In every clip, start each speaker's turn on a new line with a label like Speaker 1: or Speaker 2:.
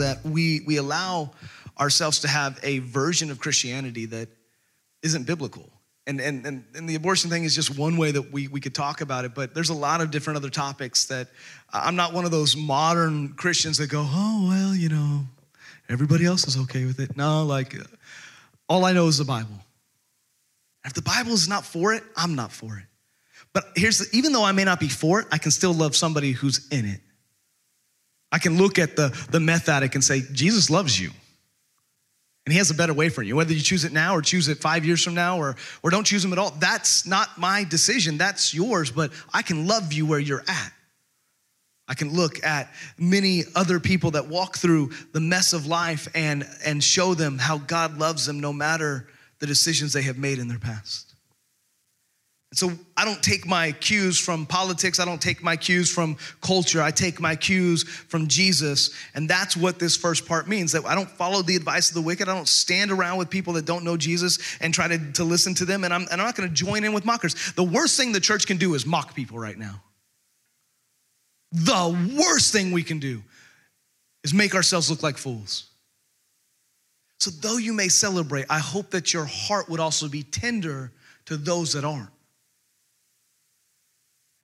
Speaker 1: that we, we allow ourselves to have a version of Christianity that isn't biblical. And, and, and, and, the abortion thing is just one way that we, we could talk about it, but there's a lot of different other topics that I'm not one of those modern Christians that go, oh, well, you know, everybody else is okay with it. No, like, all I know is the Bible. If the Bible is not for it, I'm not for it. But here's the, even though I may not be for it, I can still love somebody who's in it. I can look at the, the meth addict and say, Jesus loves you. And he has a better way for you. Whether you choose it now or choose it five years from now or, or don't choose him at all, that's not my decision. That's yours. But I can love you where you're at. I can look at many other people that walk through the mess of life and, and show them how God loves them no matter the decisions they have made in their past. And so I don't take my cues from politics. I don't take my cues from culture. I take my cues from Jesus. And that's what this first part means that I don't follow the advice of the wicked. I don't stand around with people that don't know Jesus and try to, to listen to them. And I'm, and I'm not going to join in with mockers. The worst thing the church can do is mock people right now. The worst thing we can do is make ourselves look like fools. So, though you may celebrate, I hope that your heart would also be tender to those that aren't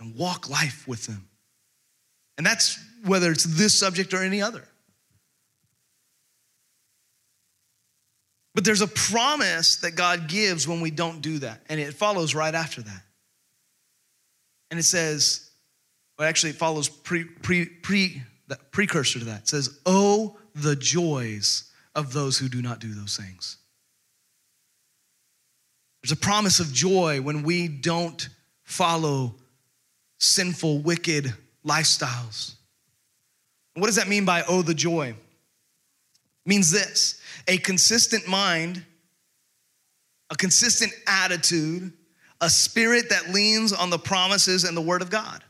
Speaker 1: and walk life with them. And that's whether it's this subject or any other. But there's a promise that God gives when we don't do that, and it follows right after that. And it says, well, actually, it follows pre, pre, pre, the precursor to that. It says, Oh, the joys of those who do not do those things. There's a promise of joy when we don't follow sinful, wicked lifestyles. What does that mean by oh the joy? It means this a consistent mind, a consistent attitude, a spirit that leans on the promises and the word of God.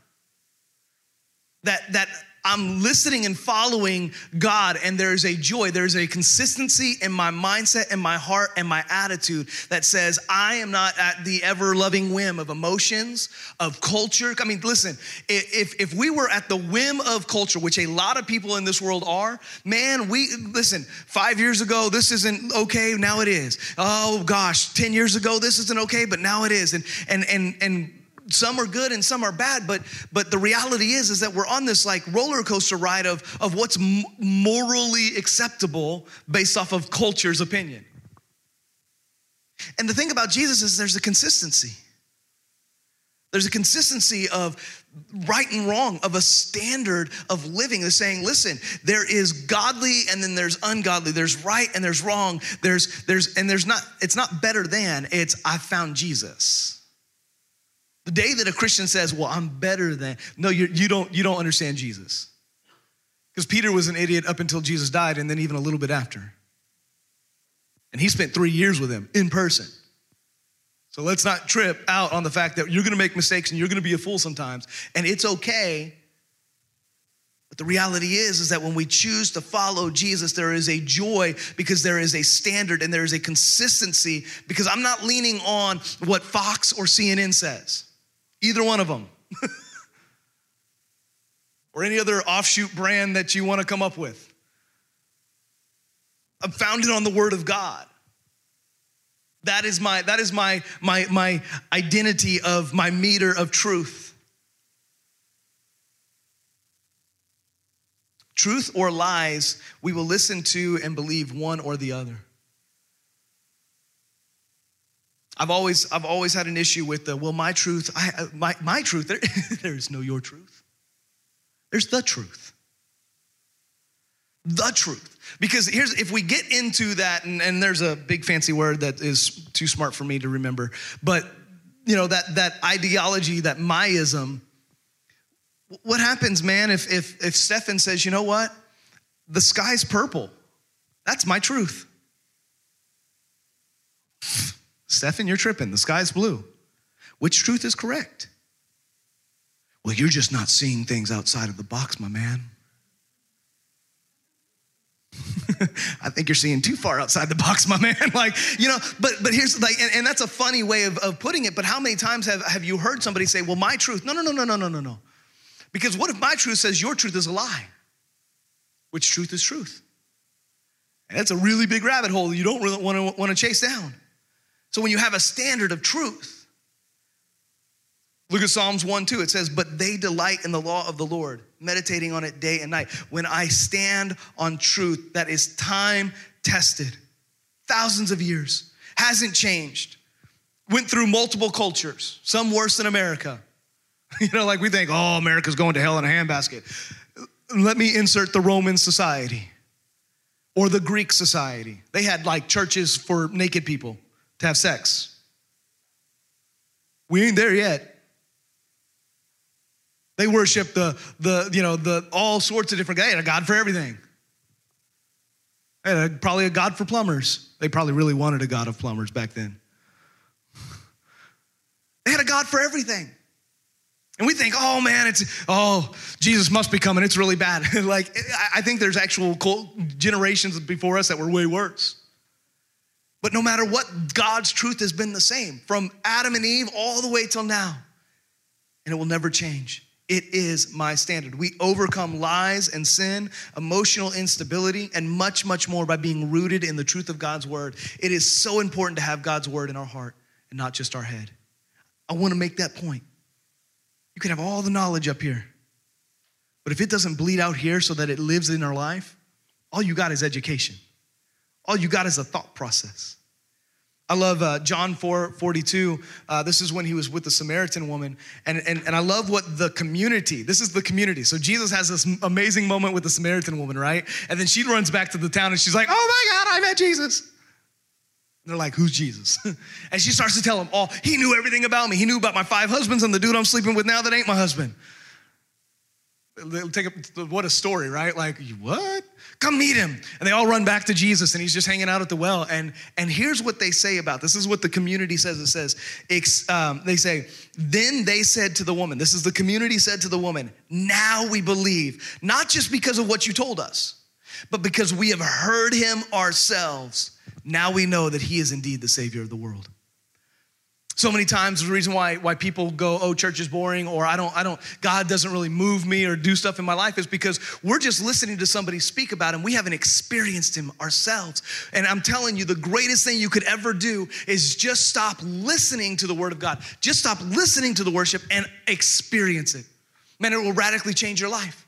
Speaker 1: That, that I'm listening and following God, and there's a joy, there's a consistency in my mindset and my heart and my attitude that says, I am not at the ever loving whim of emotions, of culture. I mean, listen, if, if we were at the whim of culture, which a lot of people in this world are, man, we, listen, five years ago, this isn't okay, now it is. Oh gosh, 10 years ago, this isn't okay, but now it is. And, and, and, and, some are good and some are bad but but the reality is is that we're on this like roller coaster ride of of what's morally acceptable based off of culture's opinion. And the thing about jesus is there's a consistency. There's a consistency of right and wrong of a standard of living. They're saying listen there is godly and then there's ungodly. There's right and there's wrong. There's there's and there's not it's not better than it's i found jesus the day that a Christian says, Well, I'm better than, no, you're, you, don't, you don't understand Jesus. Because Peter was an idiot up until Jesus died, and then even a little bit after. And he spent three years with him in person. So let's not trip out on the fact that you're gonna make mistakes and you're gonna be a fool sometimes. And it's okay. But the reality is, is that when we choose to follow Jesus, there is a joy because there is a standard and there is a consistency because I'm not leaning on what Fox or CNN says. Either one of them. or any other offshoot brand that you want to come up with. I'm founded on the word of God. That is my that is my my my identity of my meter of truth. Truth or lies, we will listen to and believe one or the other. I've always, I've always had an issue with the, well, my truth, I, uh, my, my truth, there, there is no your truth. There's the truth. The truth. Because here's, if we get into that, and, and there's a big fancy word that is too smart for me to remember, but you know, that, that ideology, that myism, what happens, man, if, if, if Stefan says, you know what? The sky's purple. That's my truth. Stefan, you're tripping. The sky's blue. Which truth is correct? Well, you're just not seeing things outside of the box, my man. I think you're seeing too far outside the box, my man. like, you know, but but here's like, and, and, that's a funny way of, of putting it, but how many times have, have you heard somebody say, well, my truth? No, no, no, no, no, no, no, no. Because what if my truth says your truth is a lie? Which truth is truth? And that's a really big rabbit hole you don't really want to, want to chase down. So when you have a standard of truth, look at Psalms 1 2. It says, But they delight in the law of the Lord, meditating on it day and night. When I stand on truth that is time tested, thousands of years, hasn't changed, went through multiple cultures, some worse than America. You know, like we think, oh, America's going to hell in a handbasket. Let me insert the Roman society or the Greek society. They had like churches for naked people to have sex. We ain't there yet. They worship the, the you know, the all sorts of different, they had a God for everything. They had a, probably a God for plumbers. They probably really wanted a God of plumbers back then. They had a God for everything. And we think, oh man, it's, oh, Jesus must be coming. It's really bad. like, I think there's actual generations before us that were way worse. But no matter what, God's truth has been the same from Adam and Eve all the way till now. And it will never change. It is my standard. We overcome lies and sin, emotional instability, and much, much more by being rooted in the truth of God's word. It is so important to have God's word in our heart and not just our head. I want to make that point. You can have all the knowledge up here. But if it doesn't bleed out here so that it lives in our life, all you got is education. All you got is a thought process. I love uh, John 4 42. Uh, this is when he was with the Samaritan woman. And, and, and I love what the community, this is the community. So Jesus has this amazing moment with the Samaritan woman, right? And then she runs back to the town and she's like, oh my God, I met Jesus. They're like, who's Jesus? and she starts to tell him, oh, he knew everything about me. He knew about my five husbands and the dude I'm sleeping with now that ain't my husband. Take a, what a story, right? Like, what? Come meet him. And they all run back to Jesus and he's just hanging out at the well. And, and here's what they say about this. is what the community says. It says, um, they say, then they said to the woman, this is the community said to the woman, now we believe, not just because of what you told us, but because we have heard him ourselves now we know that he is indeed the Savior of the world. So many times the reason why, why people go, oh, church is boring, or I don't, I don't, God doesn't really move me or do stuff in my life is because we're just listening to somebody speak about him. We haven't experienced him ourselves. And I'm telling you, the greatest thing you could ever do is just stop listening to the word of God. Just stop listening to the worship and experience it. Man, it will radically change your life.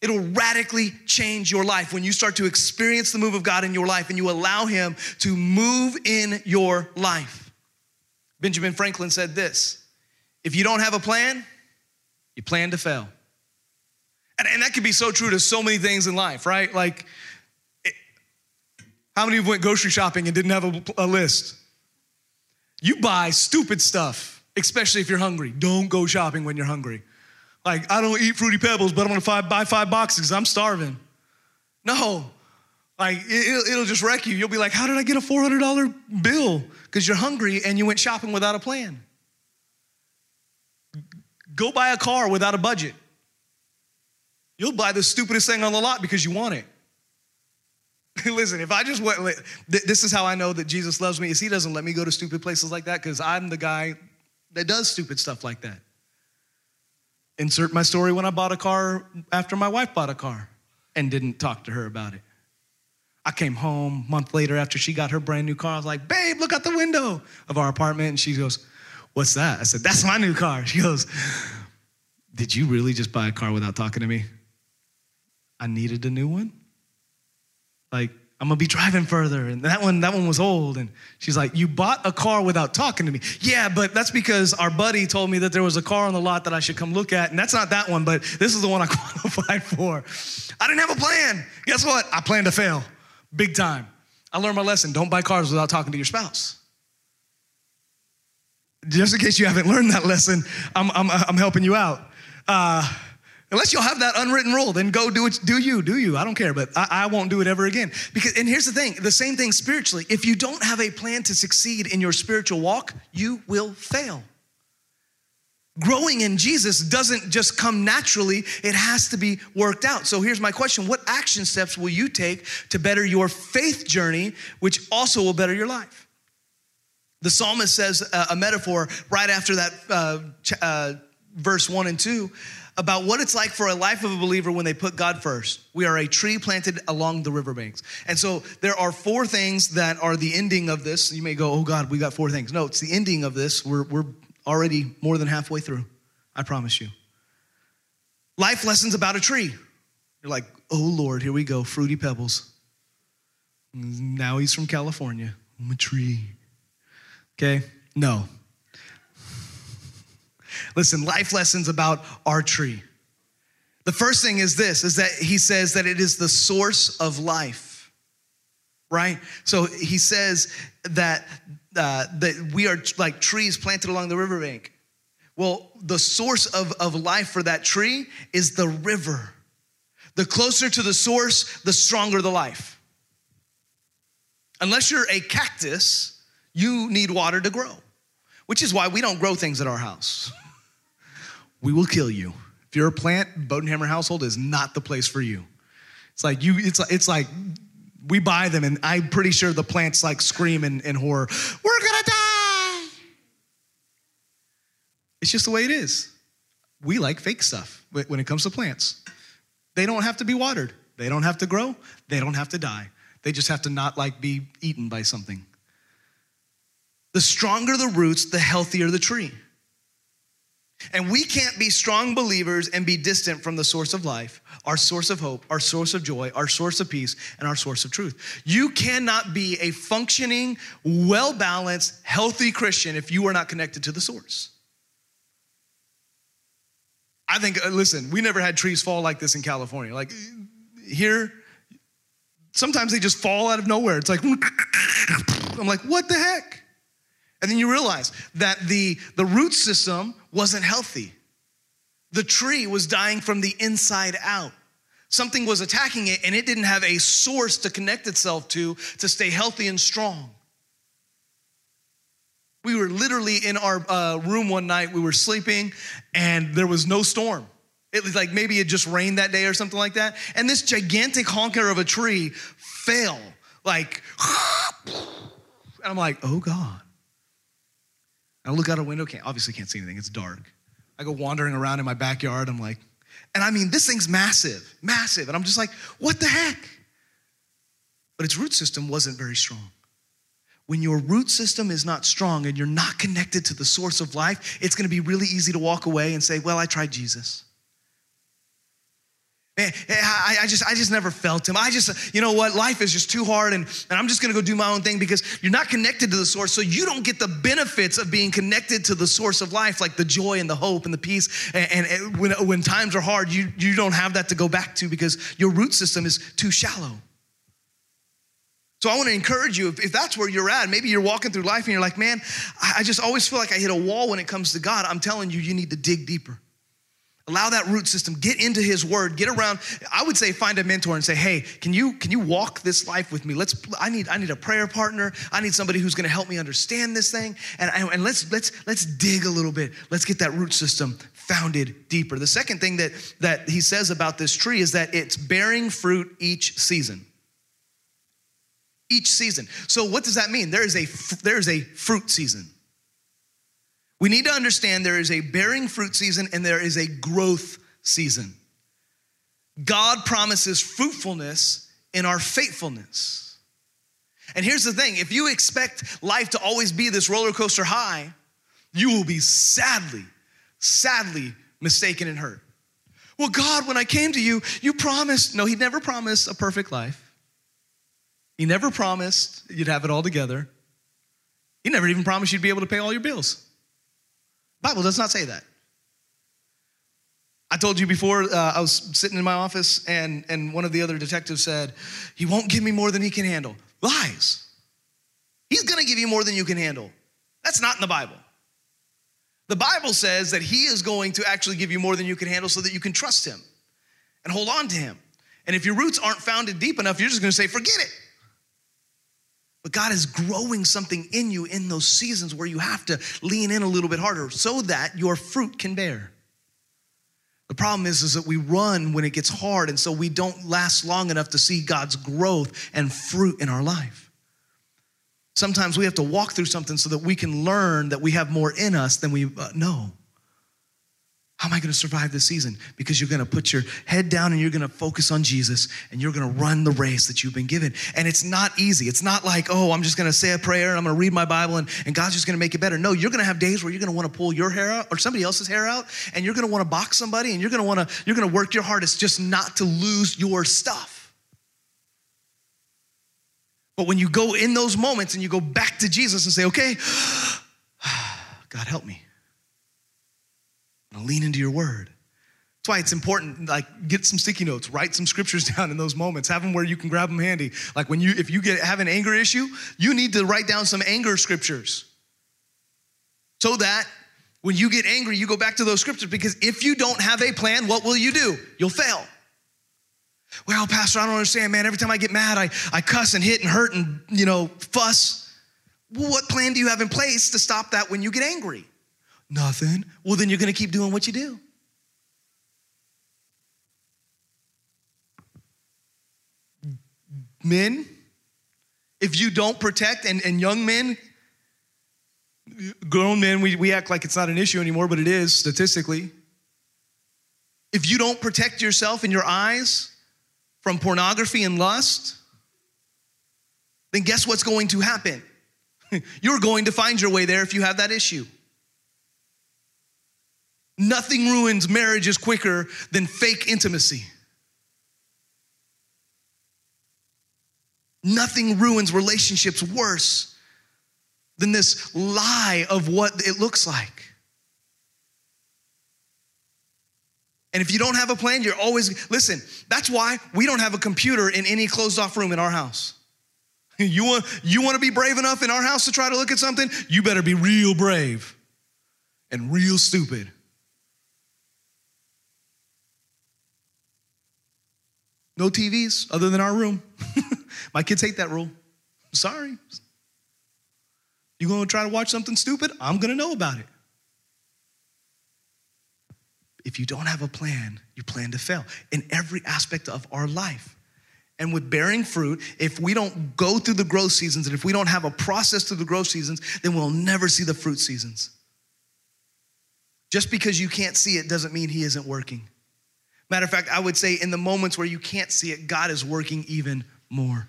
Speaker 1: It'll radically change your life when you start to experience the move of God in your life and you allow Him to move in your life. Benjamin Franklin said this if you don't have a plan, you plan to fail. And, and that could be so true to so many things in life, right? Like, it, how many of you went grocery shopping and didn't have a, a list? You buy stupid stuff, especially if you're hungry. Don't go shopping when you're hungry. Like, I don't eat Fruity Pebbles, but I'm gonna buy five boxes I'm starving. No, like, it, will just wreck you. You'll be like, how did I get a $400 bill? Because you're hungry and you went shopping without a plan. Go buy a car without a budget. You'll buy the stupidest thing on the lot because you want it. Listen, if I just went, this is how I know that Jesus loves me, is he doesn't let me go to stupid places like that because I'm the guy that does stupid stuff like that. Insert my story when I bought a car after my wife bought a car and didn't talk to her about it. I came home a month later after she got her brand new car. I was like, babe, look out the window of our apartment. And she goes, What's that? I said, That's my new car. She goes, Did you really just buy a car without talking to me? I needed a new one. Like, I'm gonna be driving further. And that one, that one was old. And she's like, You bought a car without talking to me. Yeah, but that's because our buddy told me that there was a car on the lot that I should come look at. And that's not that one, but this is the one I qualified for. I didn't have a plan. Guess what? I plan to fail big time. I learned my lesson. Don't buy cars without talking to your spouse. Just in case you haven't learned that lesson, I'm, I'm, I'm helping you out. Uh, Unless you'll have that unwritten rule, then go do it. Do you? Do you? I don't care, but I, I, won't do it ever again. Because, and here's the thing: the same thing spiritually. If you don't have a plan to succeed in your spiritual walk, you will fail. Growing in Jesus doesn't just come naturally; it has to be worked out. So here's my question: What action steps will you take to better your faith journey, which also will better your life? The psalmist says a, metaphor right after that uh, uh, verse one and two about what it's like for a life of a believer when they put God first. We are a tree planted along the riverbanks. And so there are four things that are the ending of this. You may go, oh God, we got four things. No, it's the ending of this. We're, we're already more than halfway through. I promise you. Life lessons about a tree. You're like, oh Lord, here we go, fruity pebbles. Now he's from California. I'm a tree. Okay? No. Listen, life lessons about our tree. The first thing is this is that he says that it is the source of life. Right? So he says that uh, that we are like trees planted along the riverbank. Well, the source of, of life for that tree is the river. The closer to the source, the stronger the life. Unless you're a cactus, you need water to grow, which is why we don't grow things at our house. we will kill you. If you're a plant, Bodenhamer household is not the place for you. It's like you, it's it's like we buy them, and I'm pretty sure the plants like scream in, in horror, we're gonna die. It's just the way it is. We like fake stuff when it comes to plants. They don't have to be watered, they don't have to grow, they don't have to die. They just have to not like be eaten by something. The stronger the roots, the healthier the tree. And we can't be strong believers and be distant from the source of life, our source of hope, our source of joy, our source of peace, and our source of truth. You cannot be a functioning, well balanced, healthy Christian if you are not connected to the source. I think, uh, listen, we never had trees fall like this in California. Like here, sometimes they just fall out of nowhere. It's like, I'm like, what the heck? And then you realize that the, the root system wasn't healthy. The tree was dying from the inside out. Something was attacking it, and it didn't have a source to connect itself to to stay healthy and strong. We were literally in our uh, room one night, we were sleeping, and there was no storm. It was like maybe it just rained that day or something like that. And this gigantic honker of a tree fell, like, and I'm like, oh God. I look out a window, can't, obviously can't see anything, it's dark. I go wandering around in my backyard, I'm like, and I mean, this thing's massive, massive. And I'm just like, what the heck? But its root system wasn't very strong. When your root system is not strong and you're not connected to the source of life, it's gonna be really easy to walk away and say, well, I tried Jesus. Eh, I, I, just, I just never felt him. I just, you know what? Life is just too hard, and, and I'm just gonna go do my own thing because you're not connected to the source, so you don't get the benefits of being connected to the source of life, like the joy and the hope and the peace. And, and, and when, when times are hard, you, you don't have that to go back to because your root system is too shallow. So I want to encourage you, if, if, that's where you're at, maybe you're walking through life and you're like, man, I, I just always feel like I hit a wall when it comes to God. I'm telling you, you need to dig deeper. Allow that root system, get into his word, get around. I would say find a mentor and say, hey, can you can you walk this life with me? Let's I need I need a prayer partner. I need somebody who's gonna help me understand this thing. And, and let's let's let's dig a little bit. Let's get that root system founded deeper. The second thing that that he says about this tree is that it's bearing fruit each season. Each season. So what does that mean? There is a there is a fruit season. We need to understand there is a bearing fruit season and there is a growth season. God promises fruitfulness in our faithfulness. And here's the thing if you expect life to always be this roller coaster high, you will be sadly, sadly mistaken and hurt. Well, God, when I came to you, you promised. No, He never promised a perfect life. He never promised you'd have it all together. He never even promised you'd be able to pay all your bills. Bible does not say that. I told you before, uh, I was sitting in my office and, and one of the other detectives said, He won't give me more than he can handle. Lies. He's gonna give you more than you can handle. That's not in the Bible. The Bible says that he is going to actually give you more than you can handle so that you can trust him and hold on to him. And if your roots aren't founded deep enough, you're just gonna say, Forget it. But God is growing something in you in those seasons where you have to lean in a little bit harder so that your fruit can bear. The problem is, is that we run when it gets hard, and so we don't last long enough to see God's growth and fruit in our life. Sometimes we have to walk through something so that we can learn that we have more in us than we uh, know. How am I going to survive this season? Because you're going to put your head down and you're going to focus on Jesus and you're going to run the race that you've been given. And it's not easy. It's not like, oh, I'm just going to say a prayer and I'm going to read my Bible and, and God's just going to make it better. No, you're going to have days where you're going to want to pull your hair out or somebody else's hair out and you're going to want to box somebody and you're going to want to, you're going to work your hardest just not to lose your stuff. But when you go in those moments and you go back to Jesus and say, okay, God help me. Lean into your word. That's why it's important, like get some sticky notes, write some scriptures down in those moments. Have them where you can grab them handy. Like when you, if you get have an anger issue, you need to write down some anger scriptures. So that when you get angry, you go back to those scriptures because if you don't have a plan, what will you do? You'll fail. Well, Pastor, I don't understand, man. Every time I get mad, I, I cuss and hit and hurt and, you know, fuss. What plan do you have in place to stop that when you get angry? Nothing. Well, then you're going to keep doing what you do. Men, if you don't protect, and, and young men, grown men, we, we act like it's not an issue anymore, but it is statistically. If you don't protect yourself and your eyes from pornography and lust, then guess what's going to happen? You're going to find your way there if you have that issue. Nothing ruins marriages quicker than fake intimacy. Nothing ruins relationships worse than this lie of what it looks like. And if you don't have a plan, you're always, listen, that's why we don't have a computer in any closed off room in our house. You want, you want to be brave enough in our house to try to look at something? You better be real brave and real stupid. No TVs other than our room. My kids hate that rule. Sorry. You gonna try to watch something stupid? I'm gonna know about it. If you don't have a plan, you plan to fail in every aspect of our life. And with bearing fruit, if we don't go through the growth seasons and if we don't have a process through the growth seasons, then we'll never see the fruit seasons. Just because you can't see it doesn't mean He isn't working. Matter of fact, I would say in the moments where you can't see it, God is working even more.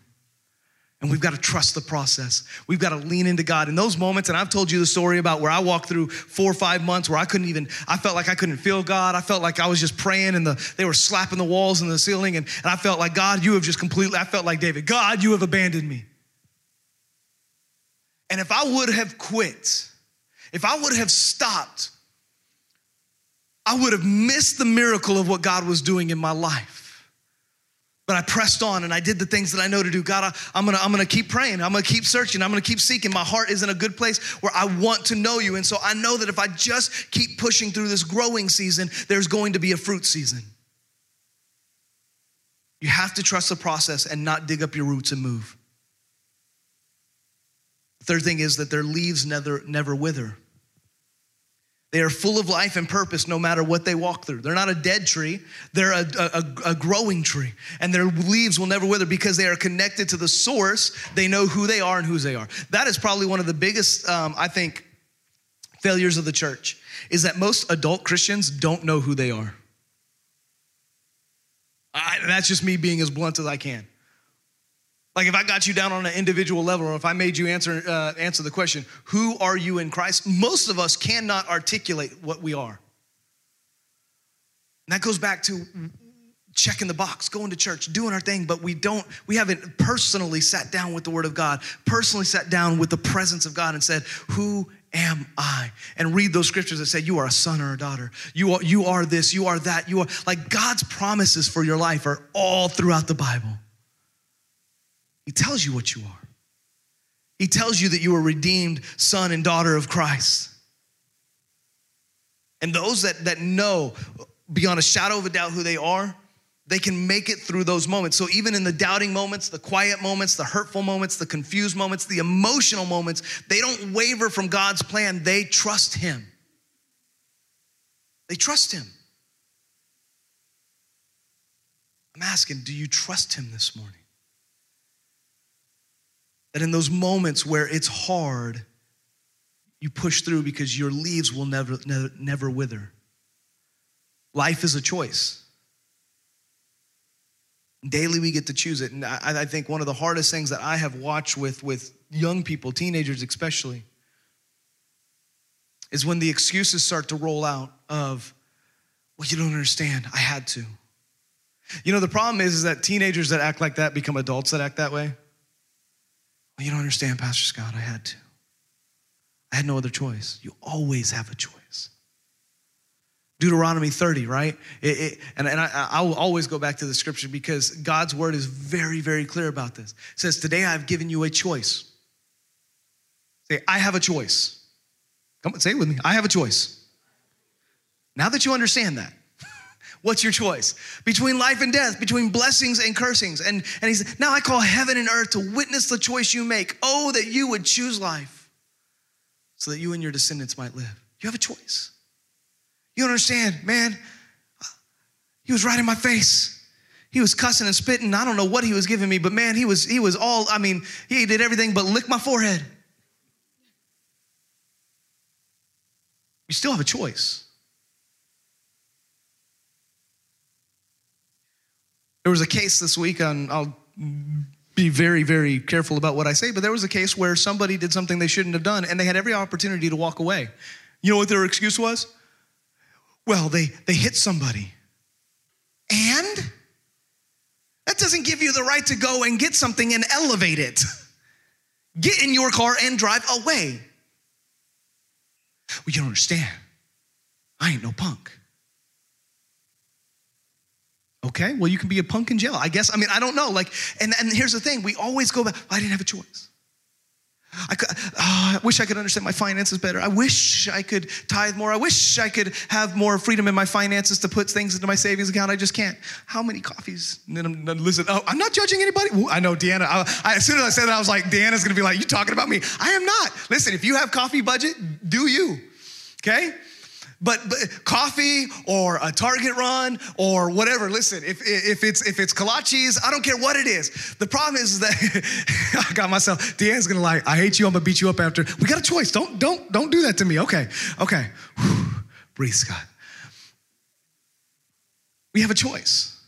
Speaker 1: And we've got to trust the process. We've got to lean into God. In those moments, and I've told you the story about where I walked through four or five months where I couldn't even, I felt like I couldn't feel God. I felt like I was just praying and the, they were slapping the walls and the ceiling. And, and I felt like, God, you have just completely, I felt like David, God, you have abandoned me. And if I would have quit, if I would have stopped, I would have missed the miracle of what God was doing in my life. But I pressed on and I did the things that I know to do. God, I, am gonna, I'm gonna keep praying. I'm gonna keep searching. I'm gonna keep seeking. My heart is in a good place where I want to know you. And so I know that if I just keep pushing through this growing season, there's going to be a fruit season. You have to trust the process and not dig up your roots and move. The third thing is that their leaves never, never wither. They are full of life and purpose no matter what they walk through. They're not a dead tree, they're a, a, a, growing tree. And their leaves will never wither because they are connected to the source. They know who they are and whose they are. That is probably one of the biggest, um, I think, failures of the church is that most adult Christians don't know who they are. I, that's just me being as blunt as I can. Like if I got you down on an individual level, or if I made you answer uh, answer the question, "Who are you in Christ?" Most of us cannot articulate what we are. And that goes back to checking the box, going to church, doing our thing, but we don't, we haven't personally sat down with the Word of God, personally sat down with the presence of God and said, Who am I? And read those scriptures that say, You are a son or a daughter. You are, you are this, you are that, you are like God's promises for your life are all throughout the Bible. He tells you what you are. He tells you that you are redeemed son and daughter of Christ. And those that, that know beyond a shadow of a doubt who they are, they can make it through those moments. So, even in the doubting moments, the quiet moments, the hurtful moments, the confused moments, the emotional moments, they don't waver from God's plan. They trust Him. They trust Him. I'm asking, do you trust Him this morning? That in those moments where it's hard, you push through because your leaves will never, never, never wither. Life is a choice. Daily we get to choose it. And I, I think one of the hardest things that I have watched with, with young people, teenagers especially, is when the excuses start to roll out of, well, you don't understand, I had to. You know, the problem is, is that teenagers that act like that become adults that act that way. Well, you don't understand, Pastor Scott, I had to. I had no other choice. You always have a choice. Deuteronomy 30, right? It, it, and and I, I will always go back to the scripture because God's word is very, very clear about this. It says, Today I've given you a choice. Say, I have a choice. Come on, say it with me. I have a choice. Now that you understand that, what's your choice? Between life and death, between blessings and cursings. And, and he said, Now I call heaven and earth to witness the choice you make. Oh, that you would choose life so that you and your descendants might live. You have a choice. You understand, man? He was right in my face. He was cussing and spitting. I don't know what he was giving me, but man, he was he was all, I mean, he did everything but lick my forehead. You still have a choice. There was a case this week on I'll be very, very careful about what I say, but there was a case where somebody did something they shouldn't have done and they had every opportunity to walk away. You know what their excuse was? Well, they, they hit somebody. And that doesn't give you the right to go and get something and elevate it. Get in your car and drive away. Well, you don't understand. I ain't no punk. Okay, well, you can be a punk in jail. I guess, I mean, I don't know. Like, and, and here's the thing we always go back, I didn't have a choice. I, could, oh, ah, I wish I could understand my finances better. I wish I could tithe more. I wish I could have more freedom in my finances to put things into my savings account. I just can't. How many coffees? Listen, oh, I'm not judging anybody. I know Deanna. I, I, as soon as I said that, I was like, Deanna's gonna be like, "You talking about me?" I am not. Listen, if you have coffee budget, do you? Okay. But, but, coffee or a Target run or whatever. Listen, if, if it's if it's kolaches, I don't care what it is. The problem is, that I got myself. Deanna's gonna like, I hate you. I'm gonna beat you up after. We got a choice. Don't don't don't do that to me. Okay, okay. Whew. Breathe, Scott. We have a choice.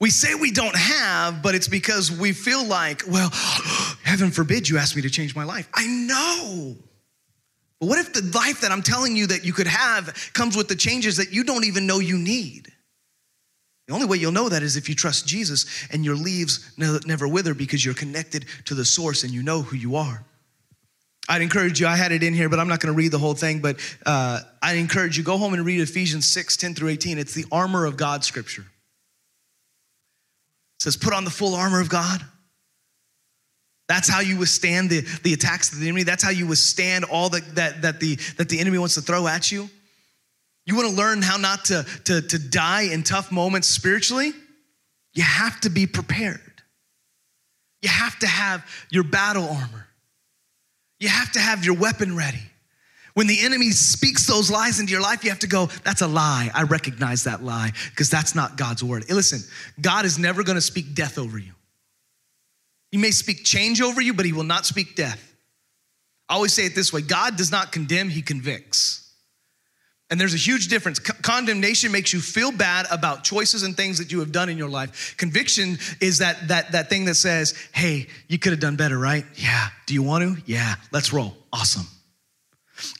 Speaker 1: We say we don't have, but it's because we feel like, well, heaven forbid you ask me to change my life. I know. But what if the life that I'm telling you that you could have comes with the changes that you don't even know you need? The only way you'll know that is if you trust Jesus and your leaves never wither because you're connected to the source and you know who you are. I'd encourage you, I had it in here, but I'm not going to read the whole thing, but uh, I'd encourage you, go home and read Ephesians 6 10 through 18. It's the armor of God scripture. It says, put on the full armor of God that's how you withstand the, the attacks of the enemy. That's how you withstand all the, that, that, the, that the enemy wants to throw at you. You want to learn how not to, to, to die in tough moments spiritually? You have to be prepared. You have to have your battle armor. You have to have your weapon ready. When the enemy speaks those lies into your life, you have to go, that's a lie. I recognize that lie because that's not God's word. Listen, God is never going to speak death over you. He may speak change over you, but he will not speak death. I always say it this way God does not condemn, he convicts. And there's a huge difference. condemnation makes you feel bad about choices and things that you have done in your life. Conviction is that that that thing that says, "Hey, you could have done better, right? Yeah. Do you want to? Yeah. Let's roll. Awesome."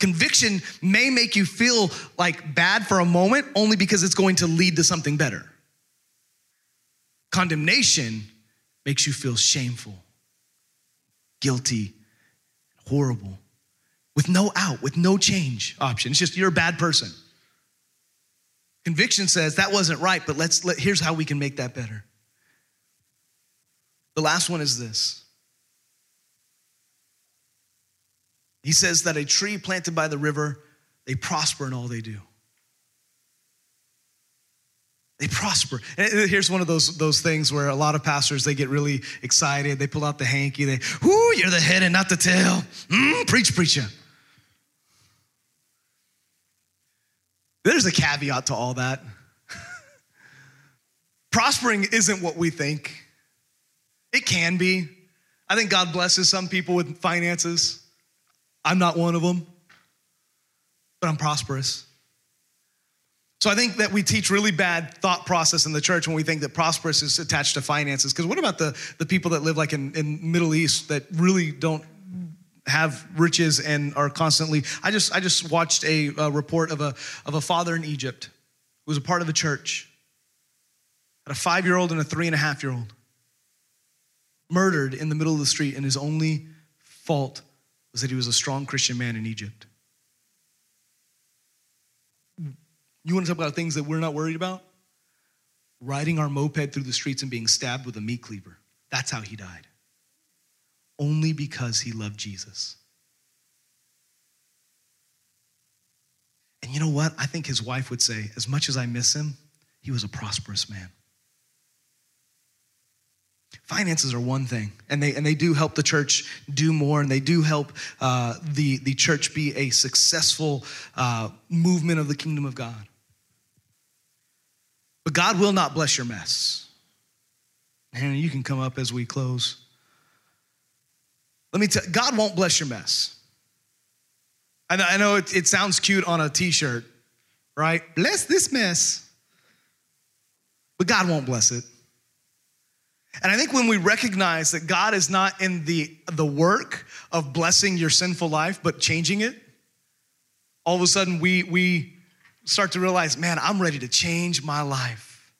Speaker 1: Conviction may make you feel like bad for a moment only because it's going to lead to something better. Condemnation makes you feel shameful, guilty, horrible, with no out, with no change option. It's just you're a bad person. Conviction says that wasn't right, but let's let, here's how we can make that better. The last one is this. He says that a tree planted by the river, they prosper in all they do. They prosper. And here's one of those, those things where a lot of pastors, they get really excited. They pull out the hanky. They, whoo, you're the head and not the tail. Mm, preach, preacher. There's a caveat to all that. Prospering isn't what we think. It can be. I think God blesses some people with finances. I'm not one of them, but I'm prosperous. So I think that we teach really bad thought process in the church when we think that prosperous is attached to finances. Because what about the, the people that live like in, in Middle East that really don't have riches and are constantly I just I just watched a, a report of a of a father in Egypt who was a part of a church, had a five-year-old and a three and a half year old, murdered in the middle of the street, and his only fault was that he was a strong Christian man in Egypt. You want to talk about things that we're not worried about? Riding our moped through the streets and being stabbed with a meat cleaver. That's how he died. Only because he loved Jesus. And you know what? I think his wife would say, as much as I miss him, he was a prosperous man. Finances are one thing, and they, and they do help the church do more, and they do help uh, the, the church be a successful uh, movement of the kingdom of God. But God will not bless your mess. And you can come up as we close. Let me tell God won't bless your mess. I know, I know it, it sounds cute on a t shirt, right? Bless this mess. But God won't bless it. And I think when we recognize that God is not in the, the work of blessing your sinful life, but changing it, all of a sudden we, we start to realize, man, I'm ready to change my life.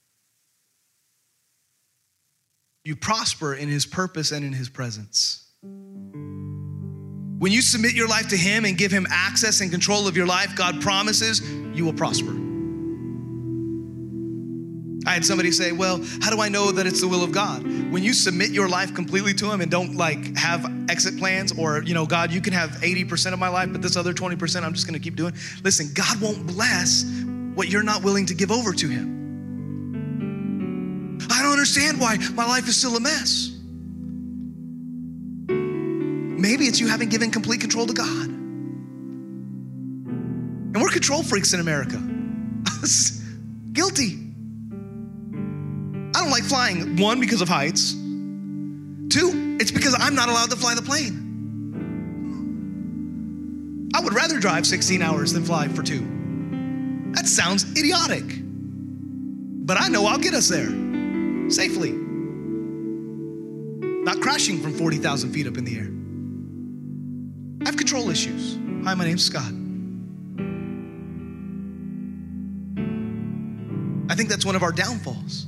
Speaker 1: You prosper in His purpose and in His presence. When you submit your life to Him and give Him access and control of your life, God promises you will prosper. I had somebody say, Well, how do I know that it's the will of God? When you submit your life completely to Him and don't like have exit plans or, you know, God, you can have 80% of my life, but this other 20% I'm just gonna keep doing. Listen, God won't bless what you're not willing to give over to Him. I don't understand why my life is still a mess. Maybe it's you haven't given complete control to God. And we're control freaks in America. Guilty. Like flying, one, because of heights. Two, it's because I'm not allowed to fly the plane. I would rather drive 16 hours than fly for two. That sounds idiotic. But I know I'll get us there safely. Not crashing from 40,000 feet up in the air. I have control issues. Hi, my name's Scott. I think that's one of our downfalls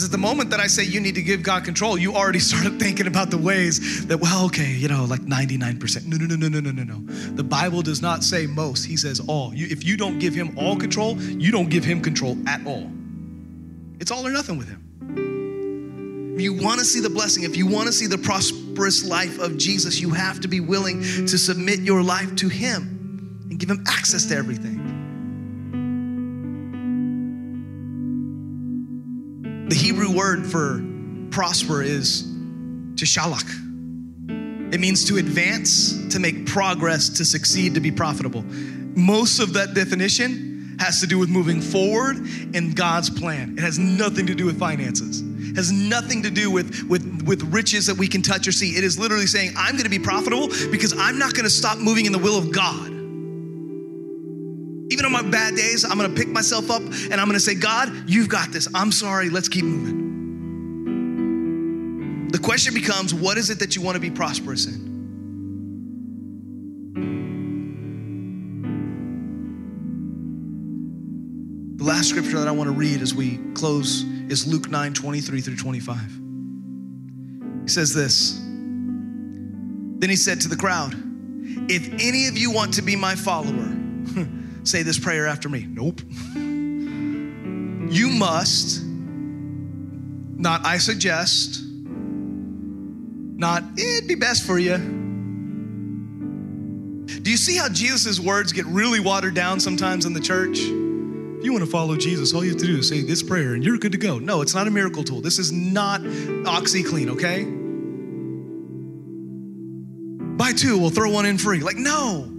Speaker 1: is at the moment that I say you need to give God control, you already started thinking about the ways that, well, okay, you know, like 99%. No, no, no, no, no, no, no, no. The Bible does not say most, He says all. You, if you don't give Him all control, you don't give Him control at all. It's all or nothing with Him. If you want to see the blessing, if you want to see the prosperous life of Jesus, you have to be willing to submit your life to Him and give Him access to everything. The Hebrew word for prosper is to tishalak. It means to advance, to make progress, to succeed, to be profitable. Most of that definition has to do with moving forward in God's plan. It has nothing to do with finances. It has nothing to do with, with, with riches that we can touch or see. It is literally saying, I'm gonna be profitable because I'm not gonna stop moving in the will of God. Even on my bad days, I'm gonna pick myself up and I'm gonna say, God, you've got this. I'm sorry, let's keep moving. The question becomes, what is it that you wanna be prosperous in? The last scripture that I wanna read as we close is Luke 9 23 through 25. He says this Then he said to the crowd, If any of you want to be my follower, say this prayer after me. Nope. You must, not I suggest, not it'd be best for you. Do you see how Jesus' words get really watered down sometimes in the church? If you want to follow Jesus, all you have to do is say this prayer and you're good to go. No, it's not a miracle tool. This is not OxiClean, okay? Buy two, we'll throw one in free. Like, no.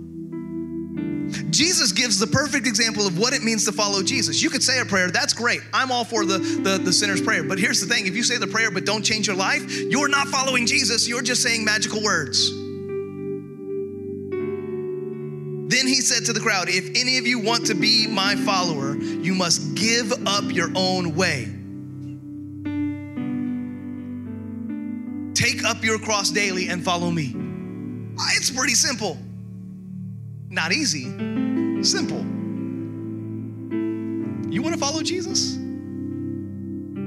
Speaker 1: Jesus gives the perfect example of what it means to follow Jesus. You could say a prayer, that's great. I'm all for the, the, the, sinner's prayer. But here's the thing if you say the prayer but don't change your life, you're not following Jesus, you're just saying magical words. Then he said to the crowd, If any of you want to be my follower, you must give up your own way. Take up your cross daily and follow me. It's pretty simple. Not easy, simple. You want to follow Jesus?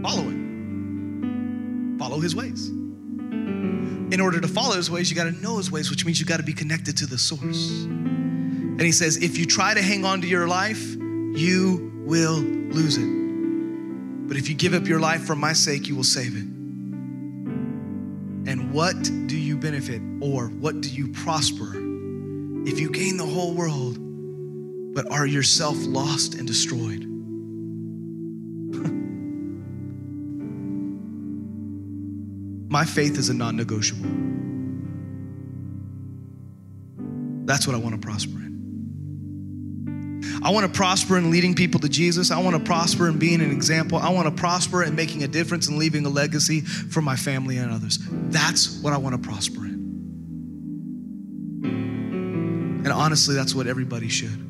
Speaker 1: Follow him. Follow his ways. In order to follow his ways, you got to know his ways, which means you got to be connected to the source. And he says, if you try to hang on to your life, you will lose it. But if you give up your life for my sake, you will save it. And what do you benefit or what do you prosper if you gain the whole world but are yourself lost and destroyed? My faith is a non negotiable. That's what I want to prosper in. I want to prosper in leading people to Jesus. I want to prosper in being an example. I want to prosper in making a difference and leaving a legacy for my family and others. That's what I want to prosper in. Honestly, that's what everybody should.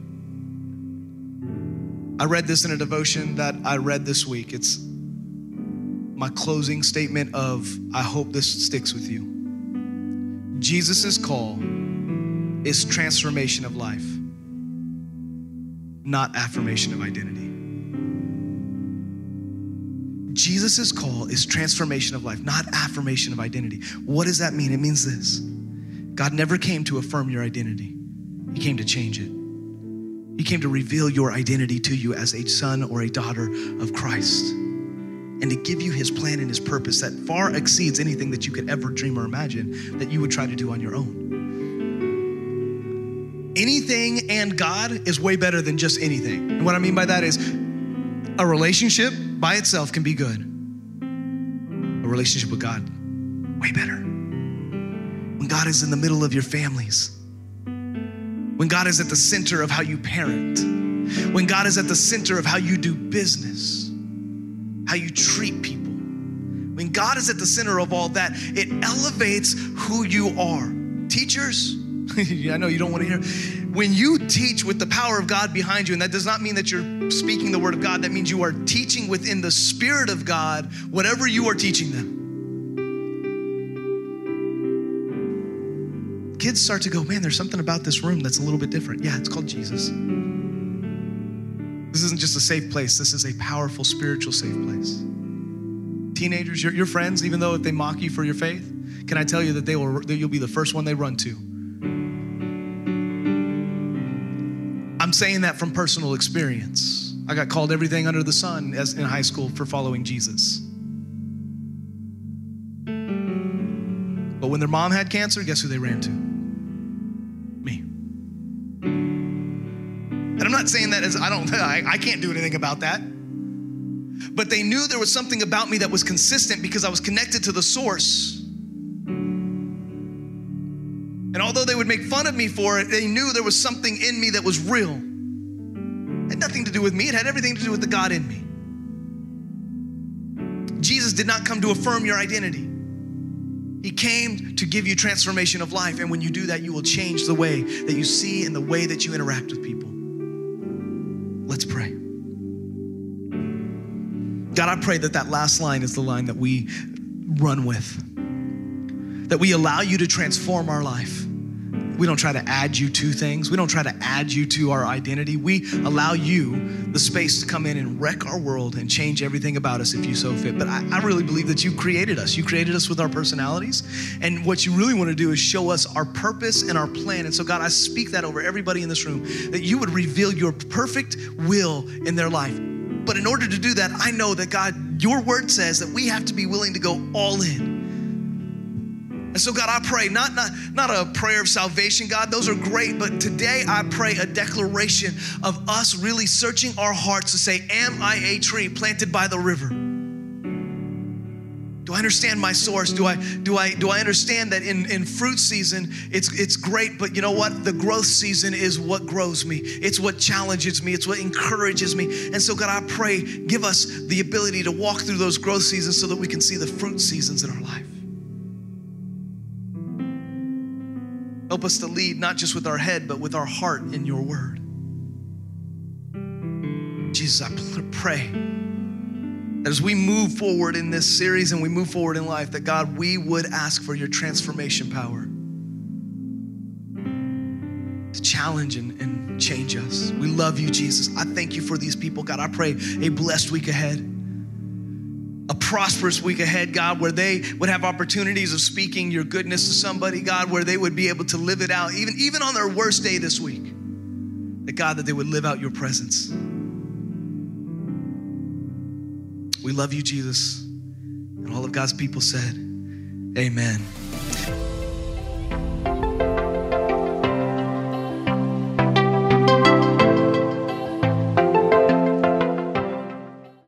Speaker 1: I read this in a devotion that I read this week. It's my closing statement of I hope this sticks with you. Jesus' call is transformation of life, not affirmation of identity. Jesus' call is transformation of life, not affirmation of identity. What does that mean? It means this God never came to affirm your identity, He came to change it. He came to reveal your identity to you as a son or a daughter of Christ and to give you his plan and his purpose that far exceeds anything that you could ever dream or imagine that you would try to do on your own. Anything and God is way better than just anything. And what I mean by that is a relationship by itself can be good, a relationship with God, way better. When God is in the middle of your families, when God is at the center of how you parent, when God is at the center of how you do business how you treat people. When God is at the center of all that, it elevates who you are. Teachers, I know you don't want to hear. When you teach with the power of God behind you, and that does not mean that you're speaking the word of God, that means you are teaching within the Spirit of God whatever you are teaching them. Kids start to go, man, there's something about this room that's a little bit different. Yeah, it's called Jesus. This isn't just a safe place, this is a powerful spiritual safe place. Teenagers, your, your friends, even though if they mock you for your faith, can I tell you that they will that you'll be the first one they run to? I'm saying that from personal experience. I got called everything under the sun as in high school for following Jesus. But when their mom had cancer, guess who they ran to? Saying that as I don't, I, I can't do anything about that. But they knew there was something about me that was consistent because I was connected to the source. And although they would make fun of me for it, they knew there was something in me that was real. It had nothing to do with me, it had everything to do with the God in me. Jesus did not come to affirm your identity. He came to give you transformation of life. And when you do that, you will change the way that you see and the way that you interact with people. Let's pray. God, I pray that that last line is the line that we run with, that we allow you to transform our life. We don't try to add you to things. We don't try to add you to our identity. We allow you the space to come in and wreck our world and change everything about us if you so fit. But I, I really believe that you created us. You created us with our personalities. And what you really want to do is show us our purpose and our plan. And so, God, I speak that over everybody in this room that you would reveal your perfect will in their life. But in order to do that, I know that God, your word says that we have to be willing to go all in. And so, God, I pray, not, not, not a prayer of salvation, God, those are great, but today I pray a declaration of us really searching our hearts to say, Am I a tree planted by the river? Do I understand my source? Do I do I do I understand that in, in fruit season it's it's great, but you know what? The growth season is what grows me. It's what challenges me. It's what encourages me. And so God, I pray, give us the ability to walk through those growth seasons so that we can see the fruit seasons in our life. Help us to lead not just with our head, but with our heart in your word. Jesus, I pray that as we move forward in this series and we move forward in life, that God, we would ask for your transformation power to challenge and, and change us. We love you, Jesus. I thank you for these people, God. I pray a blessed week ahead a prosperous week ahead, God, where they would have opportunities of speaking your goodness to somebody, God, where they would be able to live it out, even, even on their worst day this week. That God, that they would live out your presence. We love you, Jesus. And all of God's people said, Amen.